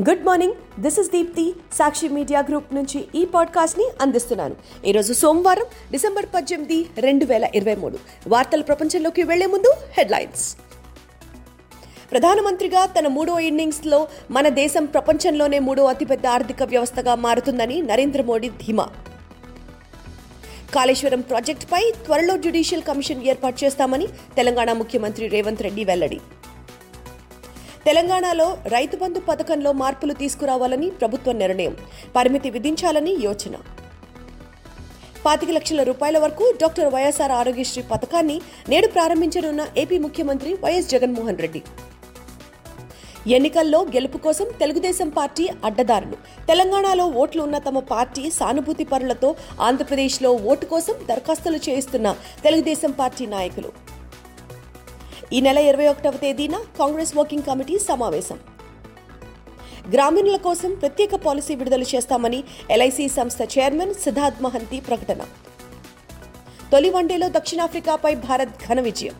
Good morning this is Deepti Sakshi media group నుంచి ఈ పాడ్కాస్ట్ని అందిస్తున్నాను. ఈరోజు సోమవారం డిసెంబర్ పద్దెనిమిది రెండు వేల ఇరవై మూడు. వార్తల ప్రపంచంలోకి వెళ్ళే ముందు హెడ్లైన్స్. ప్రధానమంత్రిగా తన మూడో ఇన్నింగ్స్లో మన దేశం ప్రపంచంలోనే మూడో అతిపెద్ద ఆర్థిక వ్యవస్థగా మారుతుందని నరేంద్ర మోడీ ధీమా. కాళేశ్వరం ప్రాజెక్టుపై త్వరలో జ్యుడిషియల్ కమిషన్ ఏర్పాటు చేస్తామని తెలంగాణ ముఖ్యమంత్రి రేవంత్ రెడ్డి వెల్లడి. తెలంగాణలో రైతు బంధు పథకంలో మార్పులు తీసుకురావాలని ప్రభుత్వ నిర్ణయం. పరిమితి విధించాలని యోచన. పాతిక లక్షల రూపాయల వరకు డాక్టర్ వైఎస్ఆర్ ఆరోగ్యశ్రీ పథకాన్ని నేడు ప్రారంభించనున్న ఏపీ ముఖ్యమంత్రి వైఎస్ జగన్మోహన్ రెడ్డి. ఎన్నికల్లో గెలుపు కోసం తెలుగుదేశం పార్టీ అడ్డదారులు. తెలంగాణలో ఓట్లు ఉన్న తమ పార్టీ సానుభూతి పరులతో ఆంధ్రప్రదేశ్లో ఓటు కోసం దరఖాస్తులు చేయిస్తున్న తెలుగుదేశం పార్టీ నాయకులు. ఈ నెల ఇరవై ఒకటవ తేదీన కాంగ్రెస్ వర్కింగ్ కమిటీ సమావేశం. గ్రామీణుల కోసం ప్రత్యేక పాలసీ విడుదల చేస్తామని ఎల్ఐసి సంస్థ చైర్మన్ సిద్ధార్థ్ మహంతి ప్రకటన. తొలి వన్డేలో దక్షిణాఫ్రికాపై భారత్ ఘన విజయం.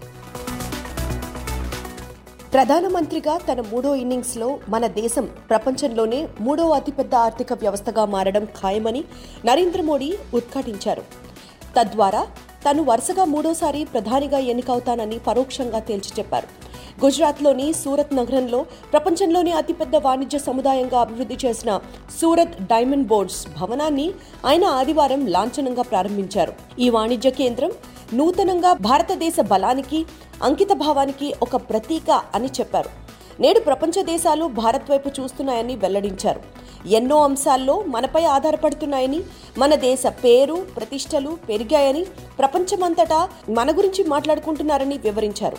ప్రధానమంత్రిగా తన మూడో ఇన్నింగ్స్లో మన దేశం ప్రపంచంలోనే మూడో అతిపెద్ద ఆర్థిక వ్యవస్థగా మారడం ఖాయమని నరేంద్ర మోడీ ఉద్ఘాటించారు. తద్వారా తను వరుసగా మూడోసారి ప్రధానిగా ఎన్నికవుతానని పరోక్షంగా తేల్చి చెప్పారు. గుజరాత్లోని సూరత్ నగరంలో ప్రపంచంలోనే అతిపెద్ద వాణిజ్య సముదాయంగా అభివృద్ధి చేసిన సూరత్ డైమండ్ బోర్డ్స్ భవనాన్ని ఆయన ఆదివారం లాంఛనంగా ప్రారంభించారు. ఈ వాణిజ్య కేంద్రం నూతనంగా భారతదేశ బలానికి అంకిత భావానికి ఒక ప్రతీక అని చెప్పారు. నేడు ప్రపంచ దేశాలు భారత్ వైపు చూస్తున్నాయని వెల్లడించారు. ఎన్నో అంశాల్లో మనపై ఆధారపడుతున్నాయని మన దేశ పేరు ప్రతిష్టలు పెరిగాయని ప్రపంచమంతటా మన గురించి మాట్లాడుకుంటున్నారని వివరించారు.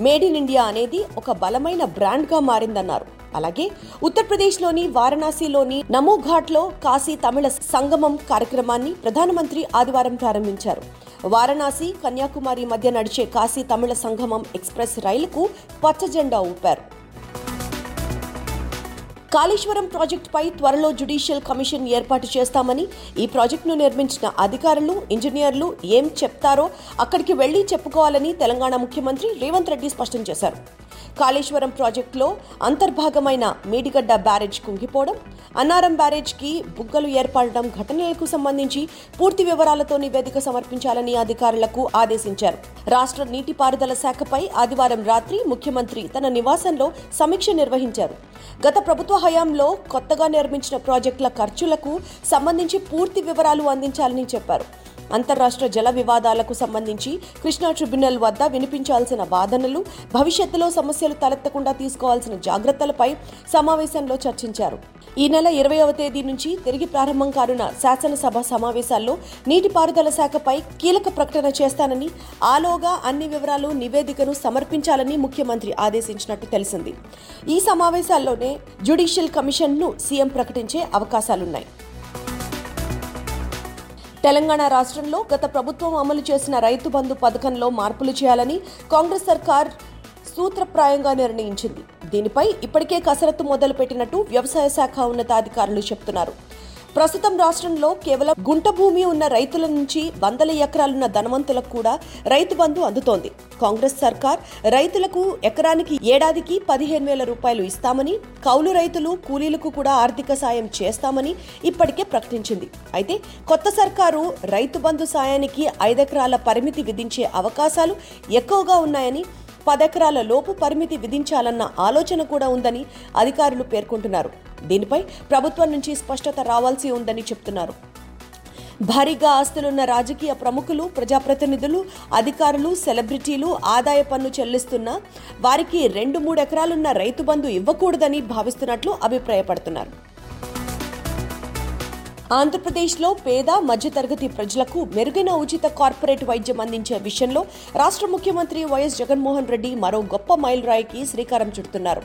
మేడ్ ఇన్ ఇండియా అనేది ఒక బలమైన బ్రాండ్గా మారిందన్నారు. అలాగే ఉత్తరప్రదేశ్లోని వారణాసిలోని నమోఘాట్లో కాశీ తమిళ సంగమం కార్యక్రమాన్ని ప్రధానమంత్రి ఆదివారం ప్రారంభించారు. వారణాసి కన్యాకుమారి మధ్య నడిచే కాశీ తమిళ సంగమం ఎక్స్ప్రెస్ రైలుకు పచ్చ జెండా ఊపారు. కాళేశ్వరం ప్రాజెక్టుపై త్వరలో జ్యుడిషియల్ కమిషన్ ఏర్పాటు చేస్తామని ఈ ప్రాజెక్టును నిర్మించిన అధికారులు ఇంజనీర్లు ఏం చెప్తారో అక్కడికి వెళ్ళి చెప్పుకోవాలని తెలంగాణ ముఖ్యమంత్రి రేవంత్ రెడ్డి స్పష్టం చేశారు. కాళేశ్వరం ప్రాజెక్టులో అంతర్భాగమైన మేడిగడ్డ బ్యారేజ్ కుంగిపోవడం అన్నారం బ్యారేజ్కి బుగ్గలు ఏర్పడడం ఘటనలకు సంబంధించి పూర్తి వివరాలతో నివేదిక సమర్పించాలని అధికారులకు ఆదేశించారు. రాష్ట్ర నీటిపారుదల శాఖపై ఆదివారం రాత్రి ముఖ్యమంత్రి తన నివాసంలో సమీక్ష నిర్వహించారు. గత ప్రభుత్వ హయాంలో కొత్తగా నిర్మించిన ప్రాజెక్టుల ఖర్చులకు సంబంధించి పూర్తి వివరాలు అందించాలని చెప్పారు. అంతర్రాష్ట్ర జల వివాదాలకు సంబంధించి కృష్ణా ట్రిబ్యునల్ వద్ద వినిపించాల్సిన వాదనలు భవిష్యత్తులో సమస్య సమస్యలు తలెత్తకుండా తీసుకోవాల్సిన జాగ్రత్తలపై సమావేశంలో చర్చించారు. ఈ నెల ఇరవైవ తేదీ నుంచి తిరిగి ప్రారంభం కానున్న శాసనసభ సమావేశాల్లో నీటిపారుదల శాఖపై కీలక ప్రకటన చేస్తానని ఆలోగా అన్ని వివరాలు నివేదికను సమర్పించాలని ముఖ్యమంత్రి ఆదేశించినట్టు తెలిసింది. ఈ సమావేశాల్లోనే జ్యుడిషియల్ కమిషన్ను సీఎం ప్రకటించే అవకాశాలున్నాయి. తెలంగాణ రాష్ట్రంలో గత ప్రభుత్వం అమలు చేసిన రైతు బంధు పథకంలో మార్పులు చేయాలని కాంగ్రెస్ సర్కార్ సూత్రప్రాయంగా నిర్ణయించింది. దీనిపై ఇప్పటికే కసరత్తు మొదలుపెట్టినట్టు వ్యవసాయ శాఖ ఉన్నతాధికారులు చెప్తున్నారు. ప్రస్తుతం రాష్ట్రంలో కేవలం గుంట భూమి ఉన్న రైతుల నుంచి వందల ఎకరాలున్న ధనవంతులకు కూడా రైతు బంధు అందుతోంది. కాంగ్రెస్ సర్కార్ రైతులకు ఎకరానికి ఏడాదికి పదిహేను వేల రూపాయలు ఇస్తామని కౌలు రైతులు కూలీలకు కూడా ఆర్థిక సాయం చేస్తామని ఇప్పటికే ప్రకటించింది. అయితే కొత్త సర్కారు రైతు బంధు సాయానికి ఐదెకరాల పరిమితి విధించే అవకాశాలు ఎక్కువగా ఉన్నాయని పదెకరాల లోపు పరిమితి విధించాలన్న ఆలోచన కూడా ఉందని అధికారులు పేర్కొంటున్నారు. దీనిపై ప్రభుత్వం నుంచి స్పష్టత రావాల్సి ఉందని చెప్తున్నారు. భారీగా ఆస్తులున్న రాజకీయ ప్రముఖులు ప్రజాప్రతినిధులు అధికారులు సెలబ్రిటీలు ఆదాయ పన్ను చెల్లిస్తున్న వారికి రెండు మూడు ఎకరాలున్న రైతు బంధు ఇవ్వకూడదని భావిస్తున్నట్లు అభిప్రాయపడుతున్నారు. ఆంధ్రప్రదేశ్లో పేద మధ్యతరగతి ప్రజలకు మెరుగైన ఉచిత కార్పొరేట్ వైద్యం అందించే విషయంలో రాష్ట్ర ముఖ్యమంత్రి వైఎస్ జగన్మోహన్ రెడ్డి మరో గొప్ప మైలురాయికి శ్రీకారం చుడుతున్నారు.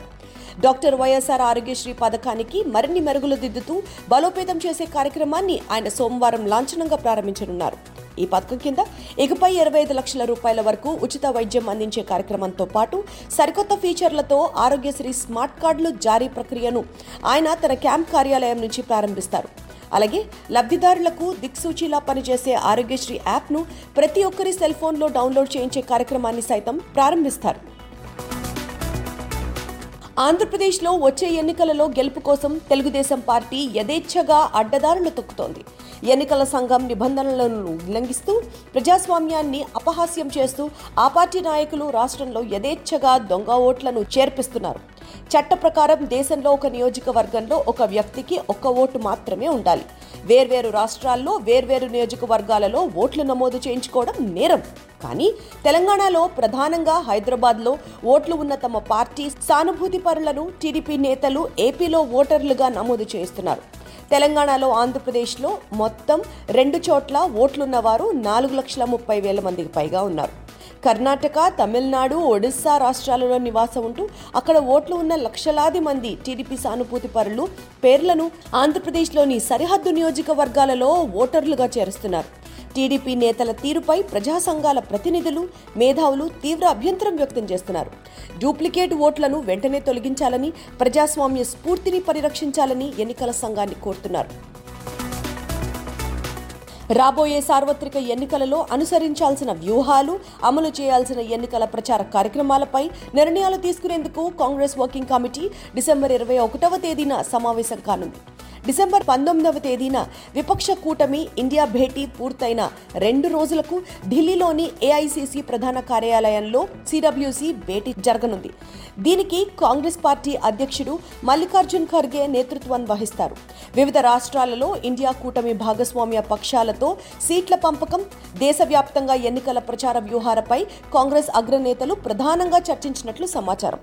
డాక్టర్ వైఎస్ఆర్ ఆరోగ్యశ్రీ పథకానికి మరిన్ని మెరుగులు దిద్దుతూ బలోపేతం చేసే కార్యక్రమాన్ని ఆయన సోమవారం లాంఛనంగా ప్రారంభించనున్నారు. ఈ పథకం కింద ఇకపై ఇరవై ఐదు లక్షల రూపాయల వరకు ఉచిత వైద్యం అందించే కార్యక్రమంతో పాటు సరికొత్త ఫీచర్లతో ఆరోగ్యశ్రీ స్మార్ట్ కార్డులు జారీ ప్రక్రియను ఆయన తన క్యాంప్ కార్యాలయం నుంచి ప్రారంభిస్తారు. అలాగే లబ్ధిదారులకు దిక్సూచిలా పనిచేసే ఆరోగ్యశ్రీ యాప్ను ప్రతి ఒక్కరి సెల్ ఫోన్లో డౌన్లోడ్ చేయించే కార్యక్రమాన్ని సైతం ప్రారంభిస్తారు. ఆంధ్రప్రదేశ్లో వచ్చే ఎన్నికలలో గెలుపు కోసం తెలుగుదేశం పార్టీ యథేచ్ఛగా అడ్డదారులు తొక్కుతోంది. ఎన్నికల సంఘం నిబంధనలను ఉల్లంఘిస్తూ ప్రజాస్వామ్యాన్ని అపహాస్యం చేస్తూ ఆ పార్టీ నాయకులు రాష్ట్రంలో యథేచ్ఛగా దొంగ ఓట్లను చేర్పిస్తున్నారు. చట్ట ప్రకారం దేశంలో ఒక నియోజకవర్గంలో ఒక వ్యక్తికి ఒక్క ఓటు మాత్రమే ఉండాలి. వేర్వేరు రాష్ట్రాల్లో వేర్వేరు నియోజకవర్గాలలో ఓట్లు నమోదు చేయించుకోవడం నేరం. కానీ తెలంగాణలో ప్రధానంగా హైదరాబాద్లో ఓట్లు ఉన్న తమ పార్టీ సానుభూతి పరులను టీడీపీ నేతలు ఏపీలో ఓటర్లుగా నమోదు చేస్తున్నారు తెలంగాణలో ఆంధ్రప్రదేశ్లో మొత్తం రెండు చోట్ల ఓట్లున్నవారు నాలుగు లక్షల ముప్పై వేల మందికి పైగా ఉన్నారు. కర్ణాటక తమిళనాడు ఒడిస్సా రాష్ట్రాలలో నివాసం ఉంటూ అక్కడ ఓట్లు ఉన్న లక్షలాది మంది టీడీపీ సానుభూతి పరులు పేర్లను ఆంధ్రప్రదేశ్లోని సరిహద్దు నియోజకవర్గాలలో ఓటర్లుగా చేరుస్తున్నారు. టీడీపీ నేతల తీరుపై ప్రజా సంఘాల ప్రతినిధులు మేధావులు తీవ్ర అభ్యంతరం వ్యక్తం చేస్తున్నారు. డూప్లికేట్ ఓట్లను వెంటనే తొలగించాలని ప్రజాస్వామ్య స్ఫూర్తిని పరిరక్షించాలని ఎన్నికల సంఘాన్ని కోరుతున్నారు. రాబోయే సార్వత్రిక ఎన్నికలలో అనుసరించాల్సిన వ్యూహాలు అమలు చేయాల్సిన ఎన్నికల ప్రచార కార్యక్రమాలపై నిర్ణయాలు తీసుకునేందుకు కాంగ్రెస్ వర్కింగ్ కమిటీ డిసెంబర్ ఇరవై ఒకటవ తేదీన సమావేశం కానుంది. డిసెంబర్ పంతొమ్మిదవ తేదీన విపక్ష కూటమి ఇండియా భేటీ పూర్తయిన రెండు రోజులకు ఢిల్లీలోని ఏఐసిసి ప్రధాన కార్యాలయంలో సిడబ్ల్యూసి భేటీ జరగనుంది. దీనికి కాంగ్రెస్ పార్టీ అధ్యక్షుడు మల్లికార్జున్ ఖర్గే నేతృత్వం వహిస్తారు. వివిధ రాష్ట్రాలలో ఇండియా కూటమి భాగస్వామ్య పక్షాలతో సీట్ల పంపకం దేశవ్యాప్తంగా ఎన్నికల ప్రచార వ్యూహాలపై కాంగ్రెస్ అగ్రనేతలు ప్రధానంగా చర్చించినట్లు సమాచారం.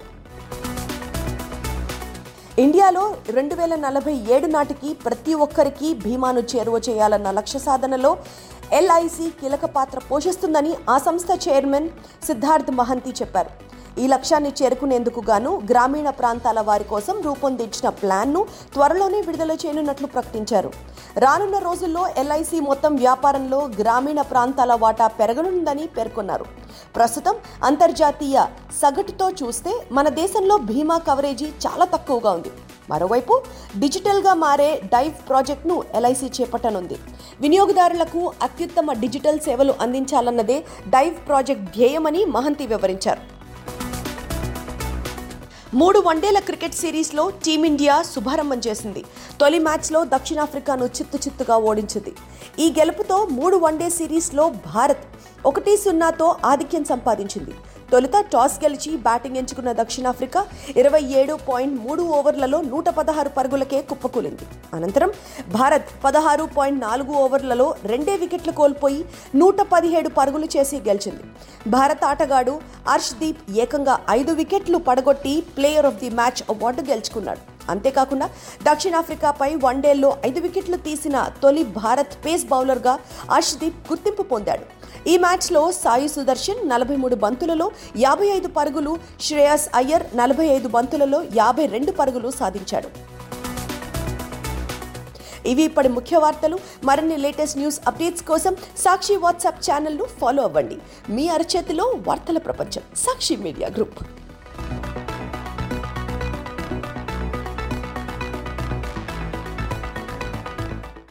ఇండియాలో రెండు వేల నలభై ఏడు నాటికి ప్రతి ఒక్కరికి భీమాను చేరువ చేయాలన్న లక్ష్య సాధనలో ఎల్ఐసి కీలక పాత్ర పోషిస్తుందని ఆ సంస్థ చైర్మన్ సిద్ధార్థ్ మహంతి చెప్పారు. ఈ లక్ష్యాన్ని చేరుకునేందుకు గాను గ్రామీణ ప్రాంతాల వారి కోసం రూపొందించిన ప్లాన్ను త్వరలోనే విడుదల చేయనున్నట్లు ప్రకటించారు. రానున్న రోజుల్లో ఎల్ఐసి మొత్తం వ్యాపారంలో గ్రామీణ ప్రాంతాల వాటా పెరగనుందని పేర్కొన్నారు. ప్రస్తుతం అంతర్జాతీయ సగటుతో చూస్తే మన దేశంలో బీమా కవరేజీ చాలా తక్కువగా ఉంది. మరోవైపు డిజిటల్గా మారే డైవ్ ప్రాజెక్ట్ను ఎల్ఐసి చేపట్టనుంది. వినియోగదారులకు అత్యుత్తమ డిజిటల్ సేవలు అందించాలన్నదే డైవ్ ప్రాజెక్ట్ ధ్యేయమని మహంతి వివరించారు. మూడు వన్డేల క్రికెట్ సిరీస్లో టీమిండియా శుభారంభం చేసింది. తొలి మ్యాచ్లో దక్షిణాఫ్రికాను చిత్తు చిత్తుగా ఓడించింది. ఈ గెలుపుతో మూడు వన్డే సిరీస్లో భారత్ ఒకటి సున్నాతో ఆధిక్యం సంపాదించింది. తొలుత టాస్ గెలిచి బ్యాటింగ్ ఎంచుకున్న దక్షిణాఫ్రికా ఇరవై ఏడు పాయింట్ మూడు ఓవర్లలో నూట పదహారు పరుగులకే కుప్పకూలింది. అనంతరం భారత్ పదహారు పాయింట్ నాలుగు ఓవర్లలో రెండే వికెట్లు కోల్పోయి నూట పదిహేడు పరుగులు చేసి గెలిచింది. భారత ఆటగాడు హర్ష్దీప్ ఏకంగా ఐదు వికెట్లు పడగొట్టి player of the match award గెలుచుకున్నాడు. అంతేకాకుండా దక్షిణాఫ్రికాపై వన్డేల్లో ఐదు వికెట్లు తీసిన తొలి భారత్ పేస్ బౌలర్గా అర్షదీప్ గుర్తింపు పొందాడు. ఈ మ్యాచ్లో సాయి సుదర్శన్ నలభై మూడు బంతులలో యాభై ఐదు పరుగులు శ్రేయస్ అయ్యర్ నలభై ఐదు బంతులలో యాభై రెండు పరుగులు సాధించాడు. ఇవి ఇప్పటి ముఖ్య వార్తలు. మరిన్ని లేటెస్ట్ న్యూస్ అప్డేట్స్ కోసం సాక్షి వాట్సాప్ ఛానల్ను ఫాలో అవ్వండి. మీ అరచేతిలో వార్తల ప్రపంచం సాక్షి మీడియా గ్రూప్.